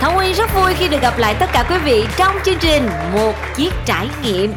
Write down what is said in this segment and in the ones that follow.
Thảo Nguyên rất vui khi được gặp lại tất cả quý vị trong chương trình Một chiếc trải nghiệm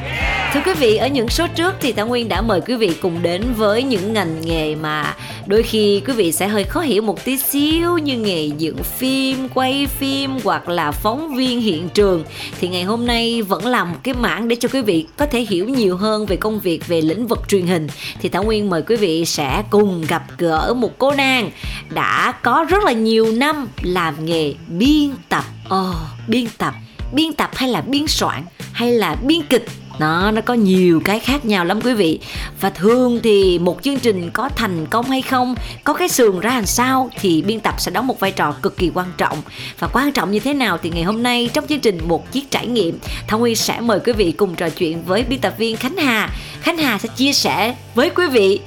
Thưa quý vị, ở những số trước thì Thảo Nguyên đã mời quý vị cùng đến với những ngành nghề mà đôi khi quý vị sẽ hơi khó hiểu một tí xíu như nghề dựng phim, quay phim hoặc là phóng viên hiện trường. Thì ngày hôm nay vẫn là một cái mảng để cho quý vị có thể hiểu nhiều hơn về công việc về lĩnh vực truyền hình. Thì Thảo Nguyên mời quý vị sẽ cùng gặp gỡ một cô nàng đã có rất là nhiều năm làm nghề biên tập. Ồ, oh, biên tập. Biên tập hay là biên soạn hay là biên kịch? Nó nó có nhiều cái khác nhau lắm quý vị. Và thường thì một chương trình có thành công hay không có cái sườn ra làm sao thì biên tập sẽ đóng một vai trò cực kỳ quan trọng. Và quan trọng như thế nào thì ngày hôm nay trong chương trình một chiếc trải nghiệm Thảo Nguyên sẽ mời quý vị cùng trò chuyện với biên tập viên Khánh Hà. Khánh Hà sẽ chia sẻ với quý vị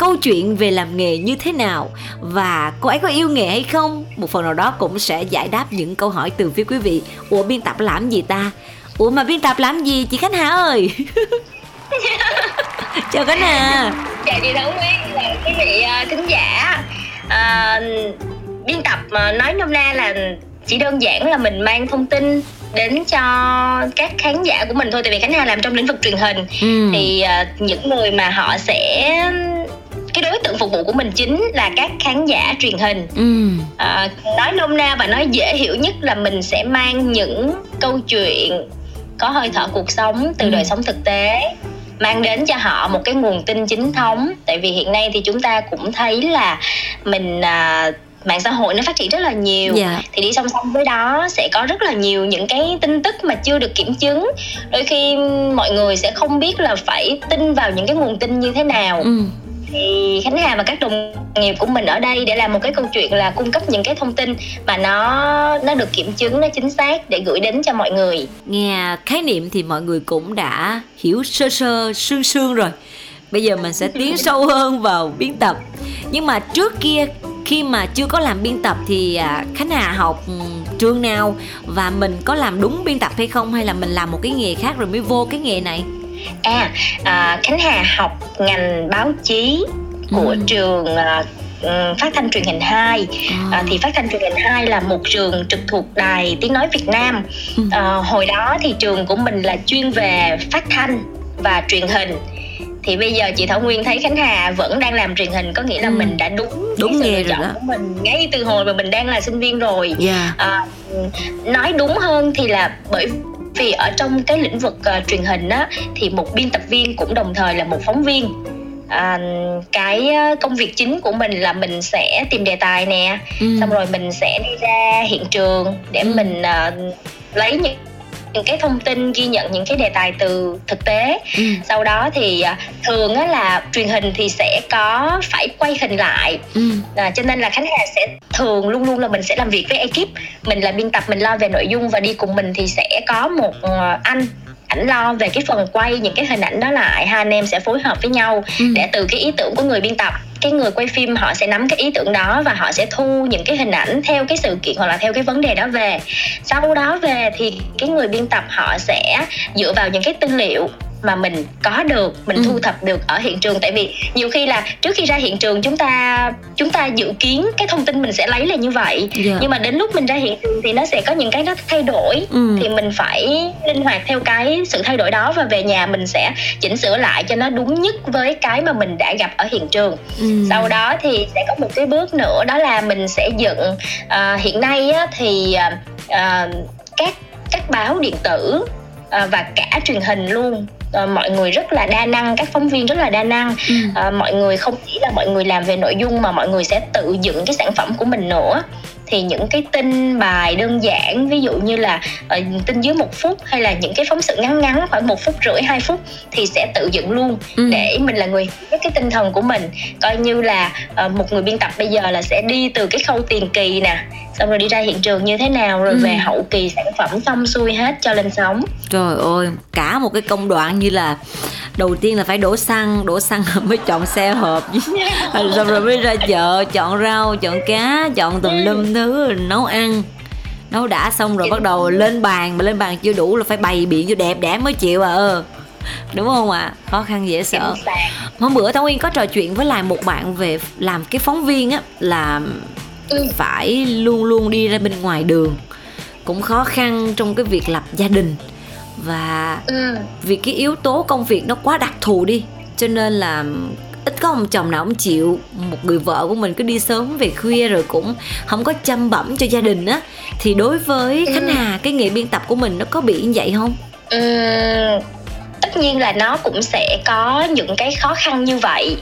câu chuyện về làm nghề như thế nào và cô ấy có yêu nghề hay không một phần nào đó cũng sẽ giải đáp những câu hỏi từ phía quý vị. Ủa biên tập làm gì ta? Ủa mà biên tập làm gì chị khánh hà ơi? Chào khánh hà. Chào chị thảo nguyên chào quý vị uh, thính giả. Uh, biên tập mà nói nôm na là chỉ đơn giản là mình mang thông tin đến cho các khán giả của mình thôi. Tại vì khánh hà làm trong lĩnh vực truyền hình. Ừ. thì uh, những người mà họ sẽ cái đối tượng phục vụ của mình chính là các khán giả truyền hình ừ. à, nói nôm na và nói dễ hiểu nhất là mình sẽ mang những câu chuyện có hơi thở cuộc sống từ ừ. đời sống thực tế mang đến cho họ một cái nguồn tin chính thống tại vì hiện nay thì chúng ta cũng thấy là mình à, mạng xã hội nó phát triển rất là nhiều yeah. Dạ. thì đi song song với đó sẽ có rất là nhiều những cái tin tức mà chưa được kiểm chứng đôi khi mọi người sẽ không biết là phải tin vào những cái nguồn tin như thế nào ừ thì khánh hà và các đồng nghiệp của mình ở đây để làm một cái câu chuyện là cung cấp những cái thông tin mà nó nó được kiểm chứng nó chính xác để gửi đến cho mọi người. Nghe khái niệm thì mọi người cũng đã hiểu sơ sơ sương sương rồi. Bây giờ mình sẽ tiến sâu hơn vào biên tập. Nhưng mà trước kia khi mà chưa có làm biên tập thì à, khánh hà học ừ, trường nào? Và mình có làm đúng biên tập hay không? Hay là mình làm một cái nghề khác rồi mới vô cái nghề này à, à khánh hà học ngành báo chí của ừ. trường à, ừ, phát thanh truyền hình 2 à. À, thì phát thanh truyền hình 2 là một trường trực thuộc đài tiếng nói Việt Nam ừ. à, hồi đó thì trường của mình là chuyên về phát thanh và truyền hình thì bây giờ chị Thảo Nguyên thấy Khánh Hà vẫn đang làm truyền hình có nghĩa là ừ. mình đã đúng đúng lựa chọn đó. của mình ngay từ hồi mà mình đang là sinh viên rồi yeah. Dạ. à, nói đúng hơn thì là bởi vì ở trong cái lĩnh vực uh, truyền hình á thì một biên tập viên cũng đồng thời là một phóng viên à, cái ờ, công việc chính của mình là mình sẽ tìm đề tài nè ừ. xong rồi mình sẽ đi ra hiện trường để ừ. mình uh, lấy những những cái thông tin ghi nhận những cái đề tài từ thực tế ừ. sau đó thì à, thường á là truyền hình thì sẽ có phải quay hình lại ừ. à, cho nên là khánh hà sẽ thường luôn luôn là mình sẽ làm việc với ekip mình là biên tập mình lo về nội dung và đi cùng mình thì sẽ có một ờ, anh ảnh lo về cái phần quay những cái hình ảnh đó lại hai anh em sẽ phối hợp với nhau ừ. để từ cái ý tưởng của người biên tập cái người quay phim họ sẽ nắm cái ý tưởng đó và họ sẽ thu những cái hình ảnh theo cái sự kiện hoặc là theo cái vấn đề đó về. Sau đó về thì cái người biên tập họ sẽ dựa vào những cái tư liệu mà mình có được mình ừ. thu thập được ở hiện trường tại vì nhiều khi là trước khi ra hiện trường chúng ta chúng ta dự kiến cái thông tin mình sẽ lấy là như vậy yeah. Dạ. nhưng mà đến lúc mình ra hiện trường thì nó sẽ có những cái nó thay đổi ừ. thì mình phải linh hoạt theo cái sự thay đổi đó và về nhà mình sẽ chỉnh sửa lại cho nó đúng nhất với cái mà mình đã gặp ở hiện trường ừ. sau đó thì sẽ có một cái bước nữa đó là mình sẽ dựng uh, hiện nay á, thì uh, các các báo điện tử uh, và cả truyền hình luôn uh, mọi người rất là đa năng các phóng viên rất là đa năng ừ. uh, mọi người không chỉ là mọi người làm về nội dung mà mọi người sẽ tự dựng cái sản phẩm của mình nữa thì những cái tin bài đơn giản ví dụ như là uh, tin dưới một phút hay là những cái phóng sự ngắn ngắn khoảng một phút rưỡi hai phút thì sẽ tự dựng luôn ừ. để mình là người với cái tinh thần của mình coi như là uh, một người biên tập bây giờ là sẽ đi từ cái khâu tiền kỳ nè xong rồi đi ra hiện trường như thế nào rồi ừ. về hậu kỳ sản phẩm xong xuôi hết cho lên sóng trời ơi cả một cái công đoạn như là đầu tiên là phải đổ xăng đổ xăng mới chọn xe hộp xong rồi mới ra chợ chọn rau chọn cá chọn tùm lum thứ nấu ăn nấu đã xong rồi bắt đầu lên bàn mà lên bàn chưa đủ là phải bày biện cho đẹp đẽ mới chịu à đúng không ạ à? khó khăn dễ sợ hôm bữa thảo nguyên có trò chuyện với lại một bạn về làm cái phóng viên á là ừ. phải luôn luôn đi ra bên ngoài đường cũng khó khăn trong cái việc lập gia đình và ừ. vì cái yếu tố công việc nó quá đặc thù đi cho nên là ít có ông chồng nào ông chịu một người vợ của mình cứ đi sớm về khuya rồi cũng không có chăm bẩm cho gia đình á. Thì đối với ừ. khánh hà cái nghề biên tập của mình nó có bị như vậy không? Ừ, tất nhiên là nó cũng sẽ có những cái khó khăn như vậy.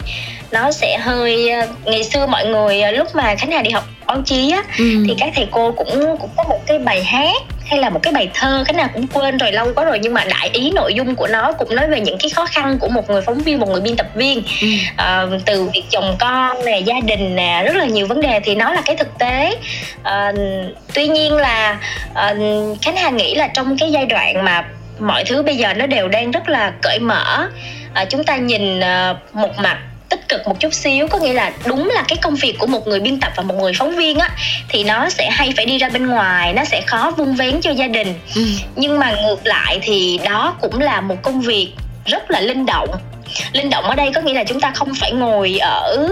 Nó sẽ hơi ờ, ngày xưa mọi người ờ, lúc mà khánh hà đi học báo chí á ừ. thì các thầy cô cũng cũng có một cái bài hát hay là một cái bài thơ cái nào cũng quên rồi lâu quá rồi nhưng mà đại ý nội dung của nó cũng nói về những cái khó khăn của một người phóng viên một người biên tập viên ừ. à, từ việc chồng con nè gia đình nè rất là nhiều vấn đề thì nó là cái thực tế à, tuy nhiên là à, khánh hà nghĩ là trong cái giai đoạn mà mọi thứ bây giờ nó đều đang rất là cởi mở à, chúng ta nhìn à, một mặt tích cực một chút xíu có nghĩa là đúng là cái công việc của một người biên tập và một người phóng viên á thì nó sẽ hay phải đi ra bên ngoài nó sẽ khó vun vén cho gia đình. Ừ. nhưng mà ngược lại thì đó cũng là một công việc rất là linh động. Linh động ở đây có nghĩa là chúng ta không phải ngồi ở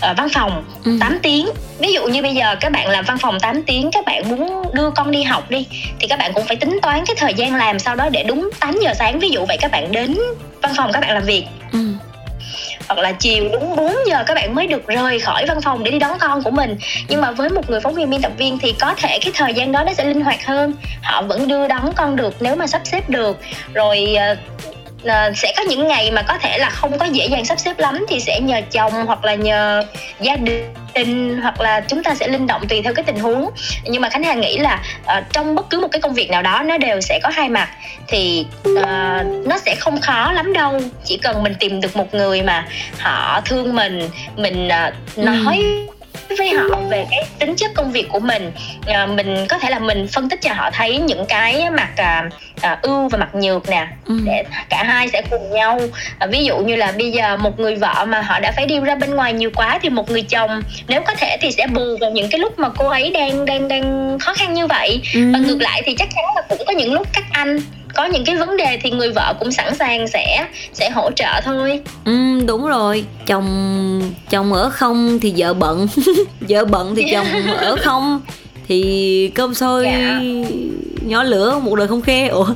ở văn phòng ừ. 8 tiếng. Ví dụ như bây giờ các bạn làm văn phòng 8 tiếng các bạn muốn đưa con đi học đi thì các bạn cũng phải tính toán cái thời gian làm sau đó để đúng 8 giờ sáng. Ví dụ vậy các bạn đến văn phòng các bạn làm việc. Ừ hoặc là chiều đúng 4 giờ các bạn mới được rời khỏi văn phòng để đi đón con của mình. Nhưng mà với một người phóng viên biên tập viên thì có thể cái thời gian đó nó sẽ linh hoạt hơn. Họ vẫn đưa đón con được nếu mà sắp xếp được. Rồi ờ, uh, sẽ có những ngày mà có thể là không có dễ dàng sắp xếp lắm thì sẽ nhờ chồng hoặc là nhờ gia đình hoặc là chúng ta sẽ linh động tùy theo cái tình huống. Nhưng mà khánh hà nghĩ là uh, trong bất cứ một cái công việc nào đó nó đều sẽ có hai mặt thì uh, nó sẽ không khó lắm đâu. Chỉ cần mình tìm được một người mà họ thương mình mình uh, nói ừ với họ về cái tính chất công việc của mình à, mình có thể là mình phân tích cho họ thấy những cái mặt à, à, ưu và mặt nhược nè ừ. để cả hai sẽ cùng nhau à, ví dụ như là bây giờ một người vợ mà họ đã phải đi ra bên ngoài nhiều quá thì một người chồng nếu có thể thì sẽ bù vào những cái lúc mà cô ấy đang đang đang khó khăn như vậy ừ. và ngược lại thì chắc chắn là cũng có những lúc các anh có những cái vấn đề thì người vợ cũng sẵn sàng sẽ sẽ hỗ trợ thôi ừ đúng rồi chồng chồng ở không thì vợ bận vợ bận thì chồng ở không thì cơm sôi dạ. nhỏ lửa một đời không khe ủa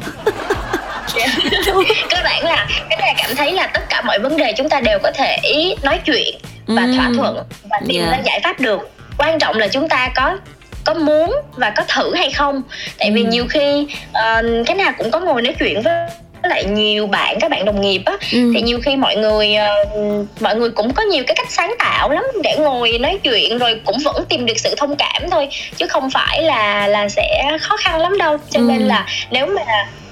cơ bản là cái này cảm thấy là tất cả mọi vấn đề chúng ta đều có thể nói chuyện và ừ. thỏa thuận và tìm yeah. Dạ. ra giải pháp được quan trọng là chúng ta có có muốn và có thử hay không tại vì ừ. nhiều khi uh, cái nào cũng có ngồi nói chuyện với lại nhiều bạn các bạn đồng nghiệp á ừ. thì nhiều khi mọi người uh, mọi người cũng có nhiều cái cách sáng tạo lắm để ngồi nói chuyện rồi cũng vẫn tìm được sự thông cảm thôi chứ không phải là là sẽ khó khăn lắm đâu cho ừ. nên là nếu mà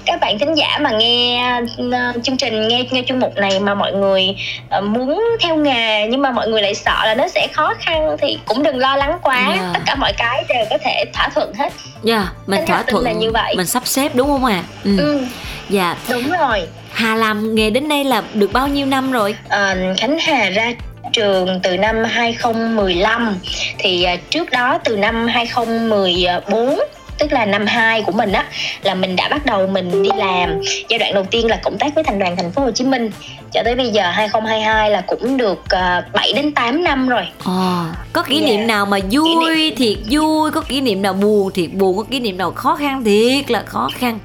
các bạn thính giả mà nghe uh, chương trình nghe nghe chương mục này mà mọi người uh, muốn theo nghề nhưng mà mọi người lại sợ là nó sẽ khó khăn thì cũng đừng lo lắng quá yeah. Dạ. tất cả mọi cái đều có thể thỏa thuận hết dạ yeah, mình thỏa thuận là như vậy mình sắp xếp đúng không ạ à? ừ. ừ dạ đúng rồi hà làm nghề đến đây là được bao nhiêu năm rồi à, khánh hà ra trường từ năm 2015 thì trước đó từ năm 2014 tức là năm 2 của mình á là mình đã bắt đầu mình đi làm giai đoạn đầu tiên là cộng tác với thành đoàn thành phố Hồ Chí Minh cho tới bây giờ 2022 là cũng được uh, ờ, 7 đến 8 năm rồi. À, có kỷ yeah. niệm nào mà vui niệm... thiệt vui, có kỷ niệm nào buồn thiệt buồn, có kỷ niệm nào khó khăn thiệt là khó khăn.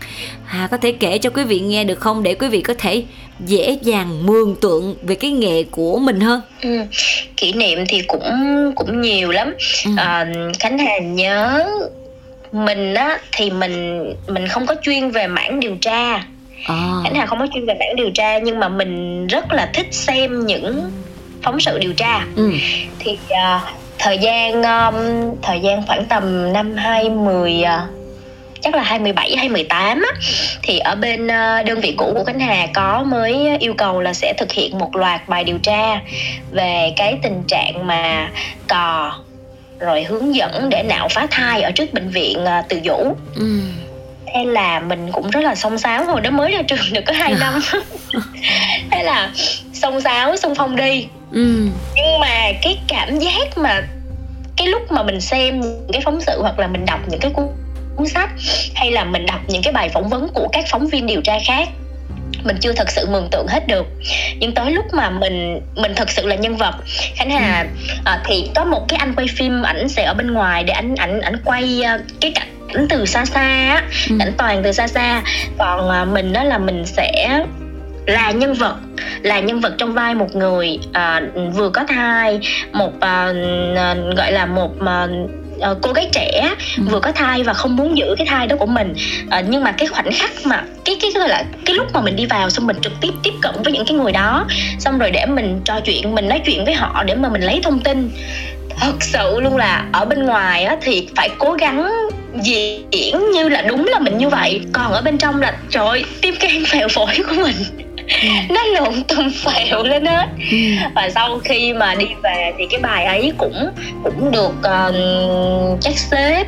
À, có thể kể cho quý vị nghe được không để quý vị có thể dễ dàng mường tượng về cái nghệ của mình hơn ừ. kỷ niệm thì cũng cũng nhiều lắm ừ. à, khánh hà nhớ mình á thì mình mình không có chuyên về mảng điều tra à. khánh hà không có chuyên về mảng điều tra nhưng mà mình rất là thích xem những phóng sự điều tra ừ. thì uh, thời gian um, thời gian khoảng tầm năm 20 uh, chắc là 27 hay 18 á thì ở bên uh, đơn vị cũ của Khánh Hà có mới yêu cầu là sẽ thực hiện một loạt bài điều tra về cái tình trạng mà cò rồi hướng dẫn để nạo phá thai ở trước bệnh viện uh, Từ Dũ. Ừ thế là mình cũng rất là xông xáo hồi đó mới ra trường được có hai năm thế là xông xáo xung phong đi ừ. nhưng mà cái cảm giác mà cái lúc mà mình xem những cái phóng sự hoặc là mình đọc những cái cuốn sách hay là mình đọc những cái bài phỏng vấn của các phóng viên điều tra khác mình chưa thật sự mường tượng hết được nhưng tới lúc mà mình mình thật sự là nhân vật khánh hà ừ. à, thì có một cái anh quay phim ảnh sẽ ở bên ngoài để ảnh ảnh ảnh quay uh, cái cảnh từ xa xa á ừ. cảnh toàn từ xa xa còn uh, mình đó là mình sẽ là nhân vật là nhân vật trong vai một người uh, vừa có thai một uh, gọi là một uh, uh, cô gái trẻ ừ. vừa có thai và không muốn giữ cái thai đó của mình uh, nhưng mà cái khoảnh khắc mà cái cái gọi là cái lúc mà mình đi vào xong mình trực tiếp tiếp cận với những cái người đó xong rồi để mình trò chuyện mình nói chuyện với họ để mà mình lấy thông tin thật sự luôn là ở bên ngoài á, thì phải cố gắng diễn như là đúng là mình như vậy còn ở bên trong là trời tim can phèo phổi của mình. nó lộn tùm phèo lên hết ừ. và sau khi mà đi về thì cái bài ấy cũng cũng được uh, chắc xếp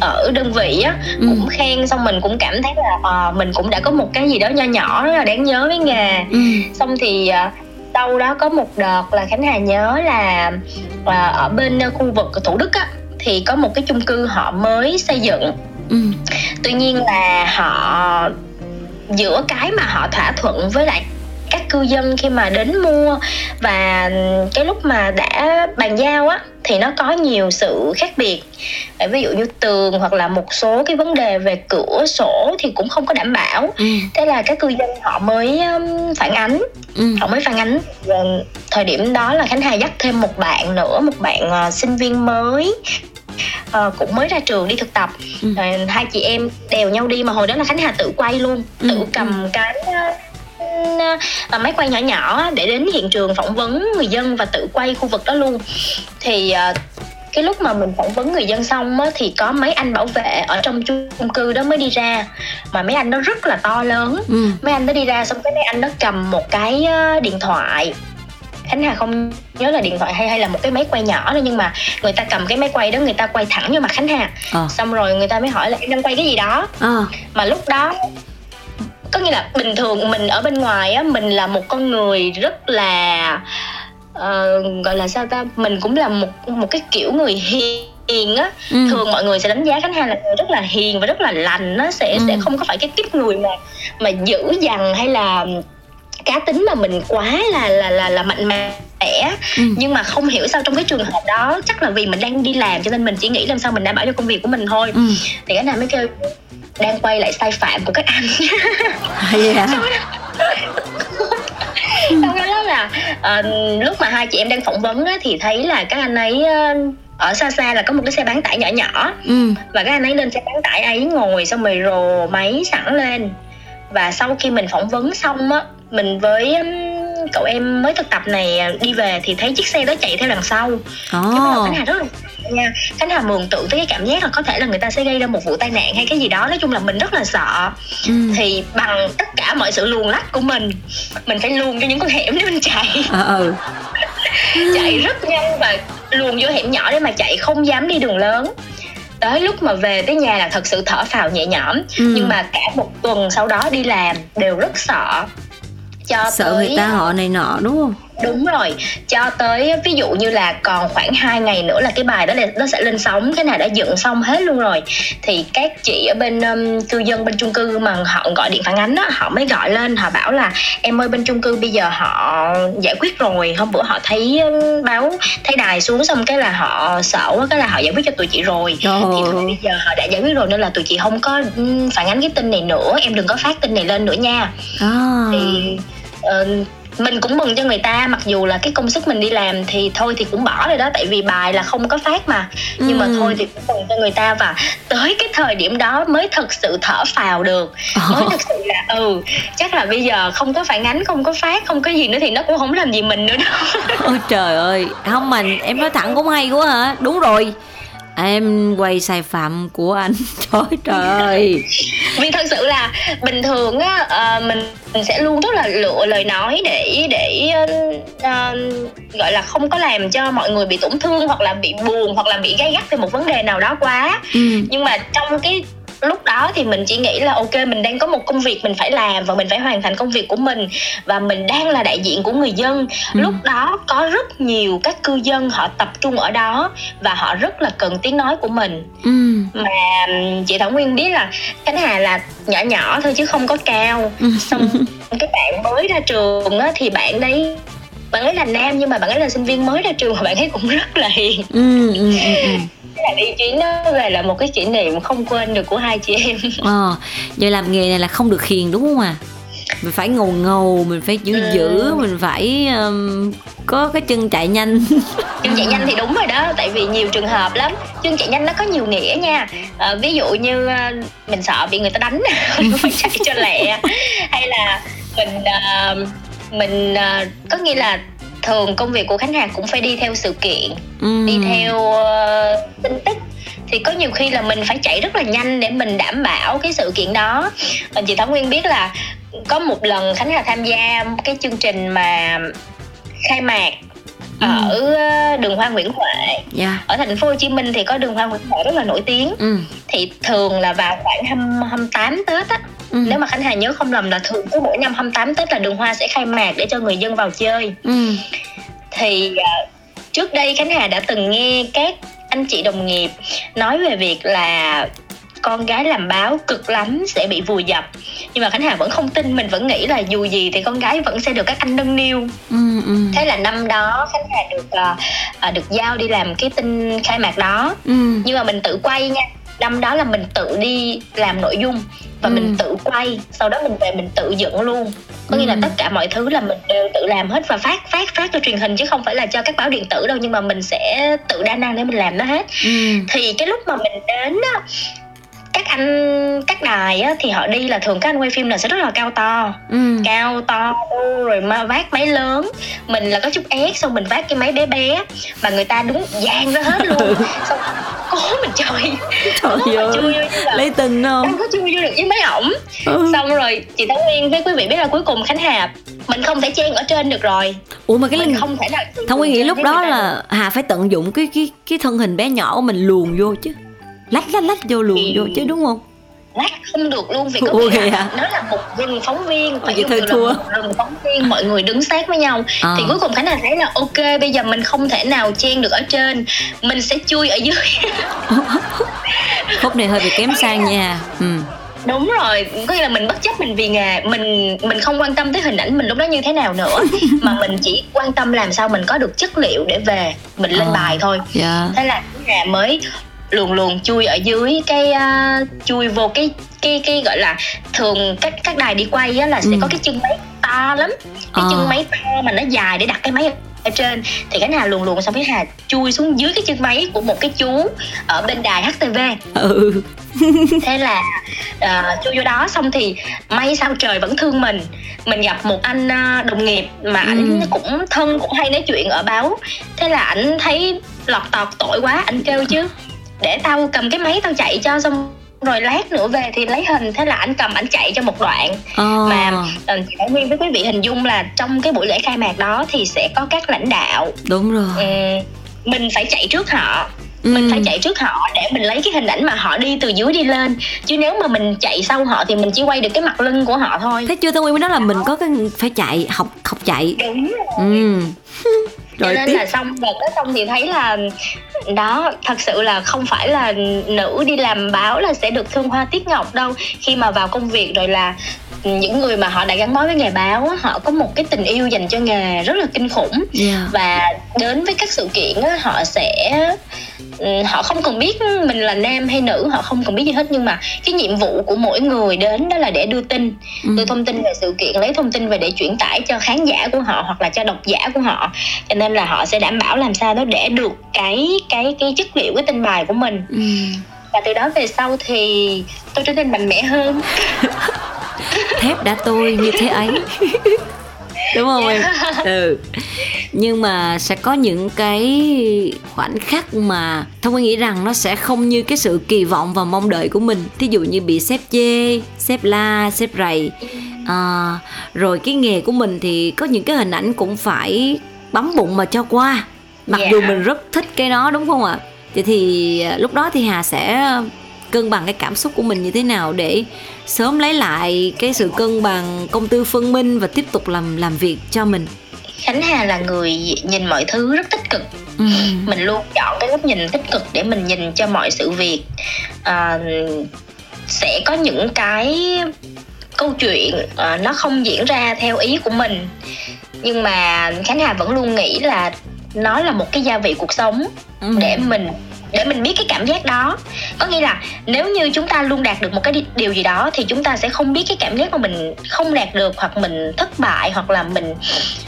ở đơn vị á ừ. cũng khen xong mình cũng cảm thấy là uh, mình cũng đã có một cái gì đó nho nhỏ rất là đáng nhớ với nghề ừ. xong thì uh, đâu đó có một đợt là khánh hà nhớ là uh, ở bên khu vực thủ đức á thì có một cái chung cư họ mới xây dựng ừ. tuy nhiên là họ giữa cái mà họ thỏa thuận với lại các cư dân khi mà đến mua và cái lúc mà đã bàn giao á thì nó có nhiều sự khác biệt. Ví dụ như tường hoặc là một số cái vấn đề về cửa sổ thì cũng không có đảm bảo. Ừ. thế là các cư dân họ mới phản ánh. Ừ. họ mới phản ánh. Và thời điểm đó là khánh hà dắt thêm một bạn nữa một bạn uh, sinh viên mới uh, cũng mới ra trường đi thực tập ừ. rồi hai chị em đèo nhau đi mà hồi đó là khánh hà tự quay luôn ừ. tự cầm ừ. cái uh, máy quay nhỏ nhỏ để đến hiện trường phỏng vấn người dân và tự quay khu vực đó luôn thì uh, cái lúc mà mình phỏng vấn người dân xong á, thì có mấy anh bảo vệ ở trong chung cư đó mới đi ra mà mấy anh đó rất là to lớn ừ. mấy anh đó đi ra xong cái mấy anh đó cầm một cái điện thoại khánh hà không nhớ là điện thoại hay hay là một cái máy quay nhỏ thôi nhưng mà người ta cầm cái máy quay đó người ta quay thẳng vô mặt khánh hà à. xong rồi người ta mới hỏi là em đang quay cái gì đó à. mà lúc đó có nghĩa là bình thường mình ở bên ngoài á mình là một con người rất là uh, gọi là sao ta mình cũng là một một cái kiểu người hiền hiền á ừ. thường mọi người sẽ đánh giá khánh hà là người rất là hiền và rất là lành nó sẽ ừ. sẽ không có phải cái tiếp người mà mà dữ dằn hay là cá tính mà mình quá là là là là mạnh mẽ ừ. nhưng mà không hiểu sao trong cái trường hợp đó chắc là vì mình đang đi làm cho nên mình chỉ nghĩ làm sao mình đảm bảo cho công việc của mình thôi ừ. thì cái này mới kêu đang quay lại sai phạm của các anh yeah. xong cái đó là uh, lúc mà hai chị em đang phỏng vấn á, thì thấy là các anh ấy uh, ở xa xa là có một cái xe bán tải nhỏ nhỏ ừ. và các anh ấy lên xe bán tải ấy ngồi xong rồi rồ máy sẵn lên và sau khi mình phỏng vấn xong á mình với cậu em mới thực tập này đi về thì thấy chiếc xe đó chạy theo đằng sau oh. cái hà rất là nha khánh hà mường tượng tới cái cảm giác là có thể là người ta sẽ gây ra một vụ tai nạn hay cái gì đó nói chung là mình rất là sợ ừ. thì bằng tất cả mọi sự luồn lách của mình mình phải luồn cho những con hẻm để mình chạy à, ừ. chạy rất nhanh và luồn vô hẻm nhỏ để mà chạy không dám đi đường lớn tới lúc mà về tới nhà là thật sự thở phào nhẹ nhõm ừ. nhưng mà cả một tuần sau đó đi làm đều rất sợ cho sợ tới... người ta họ này nọ đúng không? Đúng rồi. Cho tới ví dụ như là còn khoảng 2 ngày nữa là cái bài đó là nó sẽ lên sóng cái này đã dựng xong hết luôn rồi. Thì các chị ở bên um, cư dân bên chung cư mà họ gọi điện phản ánh á họ mới gọi lên họ bảo là em ơi bên chung cư bây giờ họ giải quyết rồi hôm bữa họ thấy um, báo thấy đài xuống xong cái là họ sợ quá cái là họ giải quyết cho tụi chị rồi. Trời thì bây giờ họ đã giải quyết rồi nên là tụi chị không có um, phản ánh cái tin này nữa em đừng có phát tin này lên nữa nha. À. thì uh, mình cũng mừng cho người ta mặc dù là cái công sức mình đi làm thì thôi thì cũng bỏ rồi đó tại vì bài là không có phát mà. Nhưng mà thôi thì cũng mừng cho người ta và tới cái thời điểm đó mới thực sự thở phào được. Mới thực sự là ừ chắc là bây giờ không có phản ánh không có phát không có gì nữa thì nó cũng không làm gì mình nữa đâu. Ôi trời ơi. Không mà em nói thẳng cũng hay quá hả? Đúng rồi em quay sai phạm của anh. Trời trời. Ơi vì thật sự là bình thường á uh, mình mình sẽ luôn rất là lựa lời nói để để uh, gọi là không có làm cho mọi người bị tổn thương hoặc là bị buồn hoặc là bị gay gắt về một vấn đề nào đó quá. Ừ. nhưng mà trong cái lúc đó thì mình chỉ nghĩ là ok mình đang có một công việc mình phải làm và mình phải hoàn thành công việc của mình và mình đang là đại diện của người dân ừ. lúc đó có rất nhiều các cư dân họ tập trung ở đó và họ rất là cần tiếng nói của mình ừ. mà chị thảo nguyên biết là khánh hà là nhỏ nhỏ thôi chứ không có cao ừ. xong cái bạn mới ra trường á thì bạn đấy bạn ấy là nam nhưng mà bạn ấy là sinh viên mới ra trường và bạn ấy cũng rất là hiền. Ừ, ừ, ừ. ừ. Là đi chuyến đó về là một cái kỷ niệm không quên được của hai chị em. Ờ vậy làm nghề này là không được hiền đúng không à mình phải ngầu ngầu mình phải giữ ừ. giữ mình phải um, có cái chân chạy nhanh. Chân chạy nhanh thì đúng rồi đó tại vì nhiều trường hợp lắm. Chân chạy nhanh nó có nhiều nghĩa nha. À, ví dụ như uh, mình sợ bị người ta đánh mình phải chạy cho lẹ. Hay là mình uh, mình uh, có nghĩa là thường công việc của khách hàng cũng phải đi theo sự kiện ừ. đi theo uh, tin tức thì có nhiều khi là mình phải chạy rất là nhanh để mình đảm bảo cái sự kiện đó và chị thảo nguyên biết là có một lần khánh hà tham gia cái chương trình mà khai mạc ừ. ở ờ, đường hoa Nguyễn Huệ yeah. Dạ. ở thành phố Hồ Chí Minh thì có đường hoa Nguyễn Huệ rất là nổi tiếng ừ. thì thường là vào khoảng 28 Tết á ừ. nếu mà khánh hà nhớ không lầm là thường cứ mỗi năm 28 tết là đường hoa sẽ khai mạc để cho người dân vào chơi ừ. thì uh, trước đây khánh hà đã từng nghe các anh chị đồng nghiệp nói về việc là con gái làm báo cực lắm sẽ bị vùi dập nhưng mà khánh hà vẫn không tin mình vẫn nghĩ là dù gì thì con gái vẫn sẽ được các anh nâng niu ừ, ừ. thế là năm đó khánh hà được uh, được giao đi làm cái tin khai mạc đó ừ. nhưng mà mình tự quay nha năm đó là mình tự đi làm nội dung và ừ. mình tự quay sau đó mình về mình tự dựng luôn có nghĩa là ừ. tất cả mọi thứ là mình đều tự làm hết và phát phát phát cho truyền hình chứ không phải là cho các báo điện tử đâu nhưng mà mình sẽ tự đa năng để mình làm nó hết ừ. thì cái lúc mà mình đến á các anh các đài á, thì họ đi là thường các anh quay phim là sẽ rất là cao to ừ. cao to rồi mà vác máy lớn mình là có chút ép xong mình vác cái máy bé bé mà người ta đứng dang ra hết luôn xong cố mình chơi. Trời ơi chui vô lấy tình không? Không có chui vô được với mấy ổng. Ừ. xong rồi chị Thảo Nguyên với quý vị biết là cuối cùng Khánh Hà mình không thể chen ở trên được rồi. Ủa mà cái mình không thể nào Thảo Nguyên nghĩ lúc đó là Hà phải tận dụng cái cái cái thân hình bé nhỏ của mình luồn vô chứ. Lách lách lách vô luồn vô chứ đúng không lách không được luôn vì có nghĩa là nó là một rừng phóng viên phải dùng thua. một rừng phóng viên mọi người đứng sát với nhau à. thì cuối cùng khánh là thấy là ok bây giờ mình không thể nào chen được ở trên mình sẽ chui ở dưới khúc này hơi bị kém sang nha ừ đúng rồi có nghĩa là mình bất chấp mình vì nghề mình mình không quan tâm tới hình ảnh mình lúc đó như thế nào nữa mà mình chỉ quan tâm làm sao mình có được chất liệu để về mình lên à, bài thôi yeah. Dạ. thế là nhà mới luồn luồn chui ở dưới cái uh, chui vô cái cái cái gọi là thường các các đài đi quay á là sẽ ừ. có cái chân máy to lắm cái à. chân máy to mà nó dài để đặt cái máy ở trên thì cái nào luồn luồn xong cái hà chui xuống dưới cái chân máy của một cái chú ở bên đài HTV ừ. thế là uh, chui vô đó xong thì may sao trời vẫn thương mình mình gặp một anh uh, đồng nghiệp mà ảnh ừ. cũng thân cũng hay nói chuyện ở báo thế là ảnh thấy lọt tọt tội quá anh kêu chứ để tao cầm cái máy tao chạy cho xong rồi lát nữa về thì lấy hình. Thế là anh cầm anh chạy cho một đoạn. Oh. mà ờ, chị Bảo Nguyên với quý vị hình dung là trong cái buổi lễ khai mạc đó thì sẽ có các lãnh đạo. Đúng rồi. Ừ, mình phải chạy trước họ. Ừ. mình phải chạy trước họ để mình lấy cái hình ảnh mà họ đi từ dưới đi lên. Chứ nếu mà mình chạy sau họ thì mình chỉ quay được cái mặt lưng của họ thôi. Thế chưa tôi nguyên mới nói là mình có cái phải chạy học học chạy. Đúng rồi. Ừ. rồi cho nên tiếp. là xong đợt đó xong thì thấy là đó, thật sự là không phải là nữ đi làm báo là sẽ được thương hoa tiết ngọc đâu. Khi mà vào công việc rồi là những người mà họ đã gắn bó với nghề báo họ có một cái tình yêu dành cho nghề rất là kinh khủng yeah. và đến với các sự kiện họ sẽ họ không cần biết mình là nam hay nữ họ không cần biết gì hết nhưng mà cái nhiệm vụ của mỗi người đến đó là để đưa tin ừ. đưa thông tin về sự kiện lấy thông tin về để chuyển tải cho khán giả của họ hoặc là cho độc giả của họ cho nên là họ sẽ đảm bảo làm sao đó để được cái cái cái chất liệu cái tin bài của mình ừ. và từ đó về sau thì tôi trở nên mạnh mẽ hơn thép đã tôi như thế ấy. Đúng không em? Ừ. Nhưng mà sẽ có những cái khoảnh khắc mà thông tôi nghĩ rằng nó sẽ không như cái sự kỳ vọng và mong đợi của mình. Thí dụ như bị sếp chê sếp la sếp rầy. À, rồi cái nghề của mình thì có những cái hình ảnh cũng phải bấm bụng mà cho qua. Mặc yeah. dù mình rất thích cái đó đúng không ạ? Vậy thì à, lúc đó thì hà sẽ cân bằng cái cảm xúc của mình như thế nào để sớm lấy lại cái sự cân bằng công tư phân minh và tiếp tục làm làm việc cho mình Khánh Hà là người nhìn mọi thứ rất tích cực ừ. mình luôn chọn cái góc nhìn tích cực để mình nhìn cho mọi sự việc à, sẽ có những cái câu chuyện à, nó không diễn ra theo ý của mình nhưng mà Khánh Hà vẫn luôn nghĩ là nó là một cái gia vị cuộc sống ừ. để mình để mình biết cái cảm giác đó có nghĩa là nếu như chúng ta luôn đạt được một cái điều gì đó thì chúng ta sẽ không biết cái cảm giác mà mình không đạt được hoặc mình thất bại hoặc là mình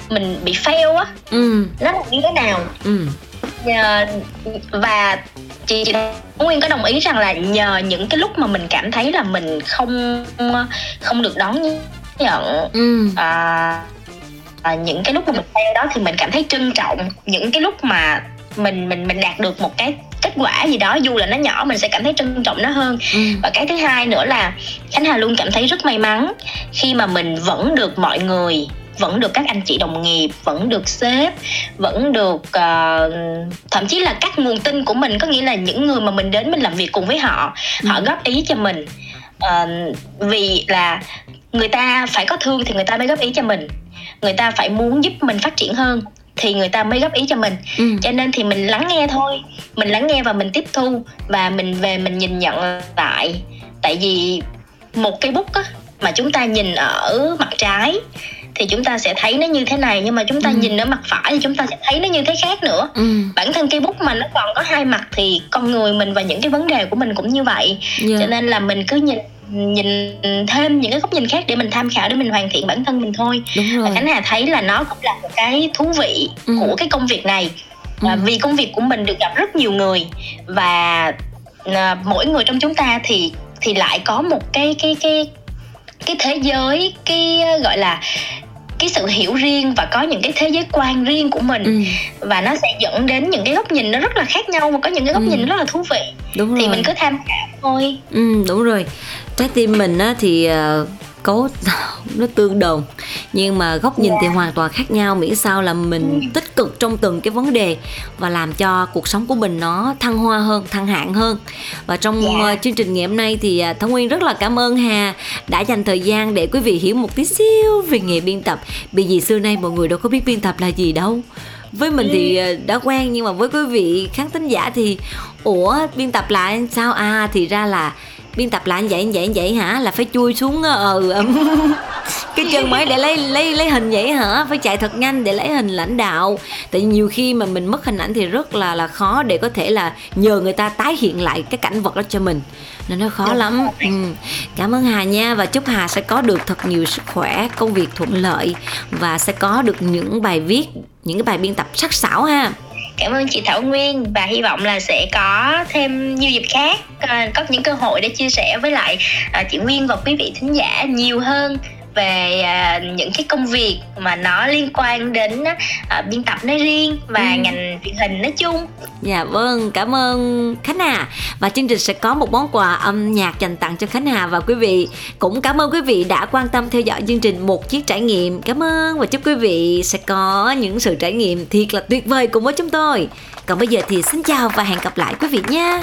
mình bị fail á ừ. nó là như thế nào ừ. và chị, chị Nguyên có đồng ý rằng là nhờ những cái lúc mà mình cảm thấy là mình không không được đón nhận ừ. à, à, những cái lúc mà mình fail đó thì mình cảm thấy trân trọng những cái lúc mà mình mình mình đạt được một cái kết quả gì đó dù là nó nhỏ mình sẽ cảm thấy trân trọng nó hơn. Ừ. và cái thứ hai nữa là khánh hà luôn cảm thấy rất may mắn khi mà mình vẫn được mọi người vẫn được các anh chị đồng nghiệp vẫn được sếp vẫn được uh, thậm chí là các nguồn tin của mình. Có nghĩa là những người mà mình đến mình làm việc cùng với họ ừ. họ góp ý cho mình. Uh, vì là người ta phải có thương thì người ta mới góp ý cho mình. Người ta phải muốn giúp mình phát triển hơn thì người ta mới góp ý cho mình ừ. cho nên thì mình lắng nghe thôi mình lắng nghe và mình tiếp thu và mình về mình nhìn nhận lại tại vì một cây bút á mà chúng ta nhìn ở mặt trái thì chúng ta sẽ thấy nó như thế này nhưng mà chúng ta ừ. nhìn ở mặt phải thì chúng ta sẽ thấy nó như thế khác nữa ừ. bản thân cây bút mà nó còn có hai mặt thì con người mình và những cái vấn đề của mình cũng như vậy yeah. cho nên là mình cứ nhìn nhìn thêm những cái góc nhìn khác để mình tham khảo để mình hoàn thiện bản thân mình thôi Đúng rồi. và khánh hà thấy là nó cũng là một cái thú vị ừ. của cái công việc này ừ. vì công việc của mình được gặp rất nhiều người và à, mỗi người trong chúng ta thì thì lại có một cái cái cái cái thế giới cái gọi là cái sự hiểu riêng và có những cái thế giới quan riêng của mình ừ. và nó sẽ dẫn đến những cái góc nhìn nó rất là khác nhau và có những cái góc ừ. nhìn rất là thú vị đúng thì mình cứ tham khảo thôi ừ đúng rồi trái tim mình á thì uh, cấu nó tương đồng nhưng mà góc nhìn yeah. thì dạ. hoàn toàn khác nhau miễn sao là mình ừ. tích cực trong từng cái vấn đề và làm cho cuộc sống của mình nó thăng hoa hơn thăng hạng hơn và trong yeah. Dạ. uh, chương trình ngày hôm nay thì uh, Thông Nguyên rất là cảm ơn Hà đã dành thời gian để quý vị hiểu một tí xíu về nghề biên tập bởi vì xưa nay mọi người đâu có biết biên tập là gì đâu với mình thì ừ. đã quen nhưng mà với quý vị khán thính giả thì ủa biên tập lại sao à thì ra là biên tập lại như vậy như vậy như vậy hả? Là phải chui xuống ờ ừ, cái chân máy để lấy lấy lấy hình vậy hả? Phải chạy thật nhanh để lấy hình lãnh đạo. Tại nhiều khi mà mình mất hình ảnh thì rất là là khó để có thể là nhờ người ta tái hiện lại cái cảnh vật đó cho mình. Nên nó khó lắm. ừ. cảm ơn hà nha. Và chúc hà sẽ có được thật nhiều sức khỏe công việc thuận lợi và sẽ có được những bài viết những cái bài biên tập sắc sảo ha cảm ơn chị Thảo Nguyên và hy vọng là sẽ có thêm nhiều dịp khác ờ, có những cơ hội để chia sẻ với lại ờ, chị Nguyên và quý vị thính giả nhiều hơn về uh, những cái công việc mà nó liên quan đến uh, biên tập nói riêng và ừ. ngành truyền hình nói chung. Dạ vâng, cảm ơn Khánh Hà và chương trình sẽ có một món quà âm nhạc dành tặng cho Khánh Hà và quý vị. Cũng cảm ơn quý vị đã quan tâm theo dõi chương trình một chiếc trải nghiệm. Cảm ơn và chúc quý vị sẽ có những sự trải nghiệm thiệt là tuyệt vời cùng với chúng tôi. Còn bây giờ thì xin chào và hẹn gặp lại quý vị nha.